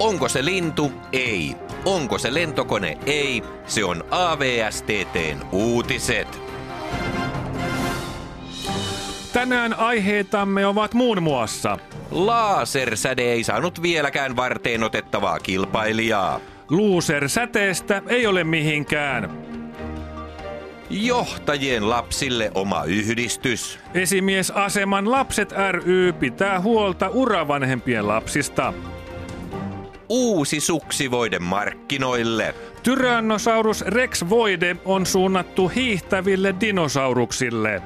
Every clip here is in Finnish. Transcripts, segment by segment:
Onko se lintu? Ei. Onko se lentokone? Ei. Se on AVSTTn uutiset. Tänään aiheitamme ovat muun muassa Lasersäde ei saanut vieläkään varteen otettavaa kilpailijaa. Loser-säteestä ei ole mihinkään. Johtajien lapsille oma yhdistys. Esimiesaseman lapset ry pitää huolta uravanhempien lapsista. Uusi suksivoide markkinoille. Tyrannosaurus Rex Voide on suunnattu hiihtäville dinosauruksille.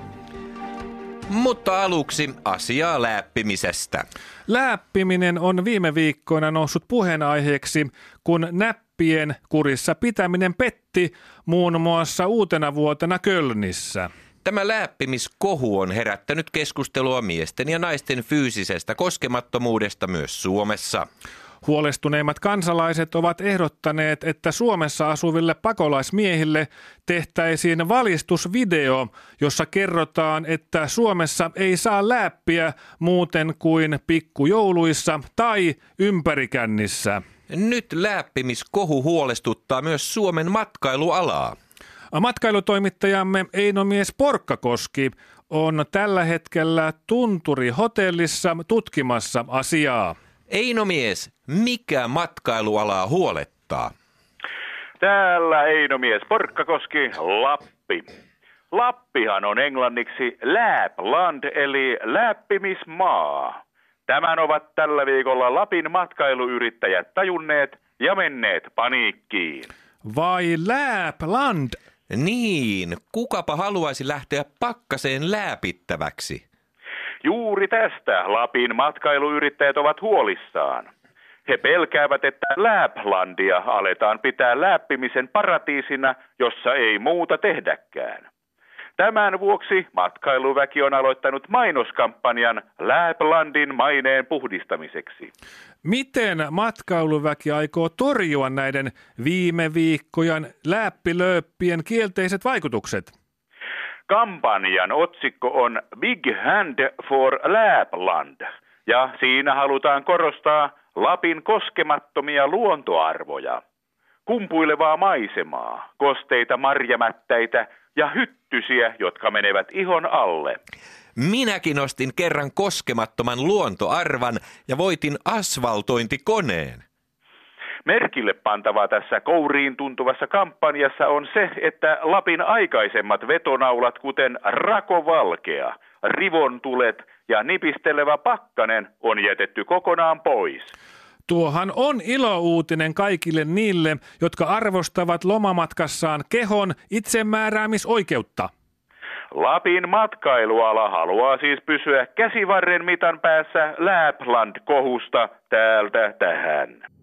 Mutta aluksi asiaa läppimisestä. Läppiminen on viime viikkoina noussut puheenaiheeksi, kun näppien kurissa pitäminen petti muun muassa uutena vuotena Kölnissä. Tämä läppimiskohu on herättänyt keskustelua miesten ja naisten fyysisestä koskemattomuudesta myös Suomessa. Huolestuneimmat kansalaiset ovat ehdottaneet, että Suomessa asuville pakolaismiehille tehtäisiin valistusvideo, jossa kerrotaan, että Suomessa ei saa läppiä muuten kuin pikkujouluissa tai ympärikännissä. Nyt läppimiskohu huolestuttaa myös Suomen matkailualaa. Matkailutoimittajamme Einomies Porkkakoski on tällä hetkellä Tunturi hotellissa tutkimassa asiaa. Einomies, mikä matkailualaa huolettaa? Täällä Einomies Porkkakoski, Lappi. Lappihan on englanniksi Lapland eli läppimismaa. Tämän ovat tällä viikolla Lapin matkailuyrittäjät tajunneet ja menneet paniikkiin. Vai Lapland? Niin, kukapa haluaisi lähteä pakkaseen lääpittäväksi? Juuri tästä Lapin matkailuyrittäjät ovat huolissaan. He pelkäävät, että Laplandia aletaan pitää läppimisen paratiisina, jossa ei muuta tehdäkään. Tämän vuoksi matkailuväki on aloittanut mainoskampanjan Laplandin maineen puhdistamiseksi. Miten matkailuväki aikoo torjua näiden viime viikkojen läppilööppien kielteiset vaikutukset? Kampanjan otsikko on Big Hand for Lapland ja siinä halutaan korostaa Lapin koskemattomia luontoarvoja. Kumpuilevaa maisemaa, kosteita marjamättäitä ja hyttysiä, jotka menevät ihon alle. Minäkin ostin kerran koskemattoman luontoarvan ja voitin asfaltointikoneen. Merkille pantavaa tässä kouriin tuntuvassa kampanjassa on se, että Lapin aikaisemmat vetonaulat, kuten rakovalkea, rivontulet ja nipistelevä pakkanen, on jätetty kokonaan pois. Tuohan on ilouutinen kaikille niille, jotka arvostavat lomamatkassaan kehon itsemääräämisoikeutta. Lapin matkailuala haluaa siis pysyä käsivarren mitan päässä Lapland-kohusta täältä tähän.